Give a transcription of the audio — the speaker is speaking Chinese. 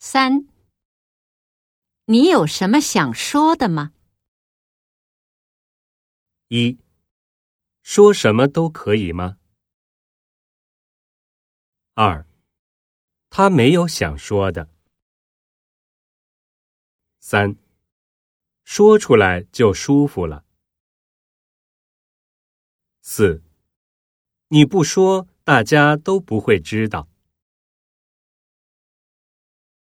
三。你有什么想说的吗？一。说什么都可以吗？二。他没有想说的。三。说出来就舒服了。四。你不说大家都不会知道。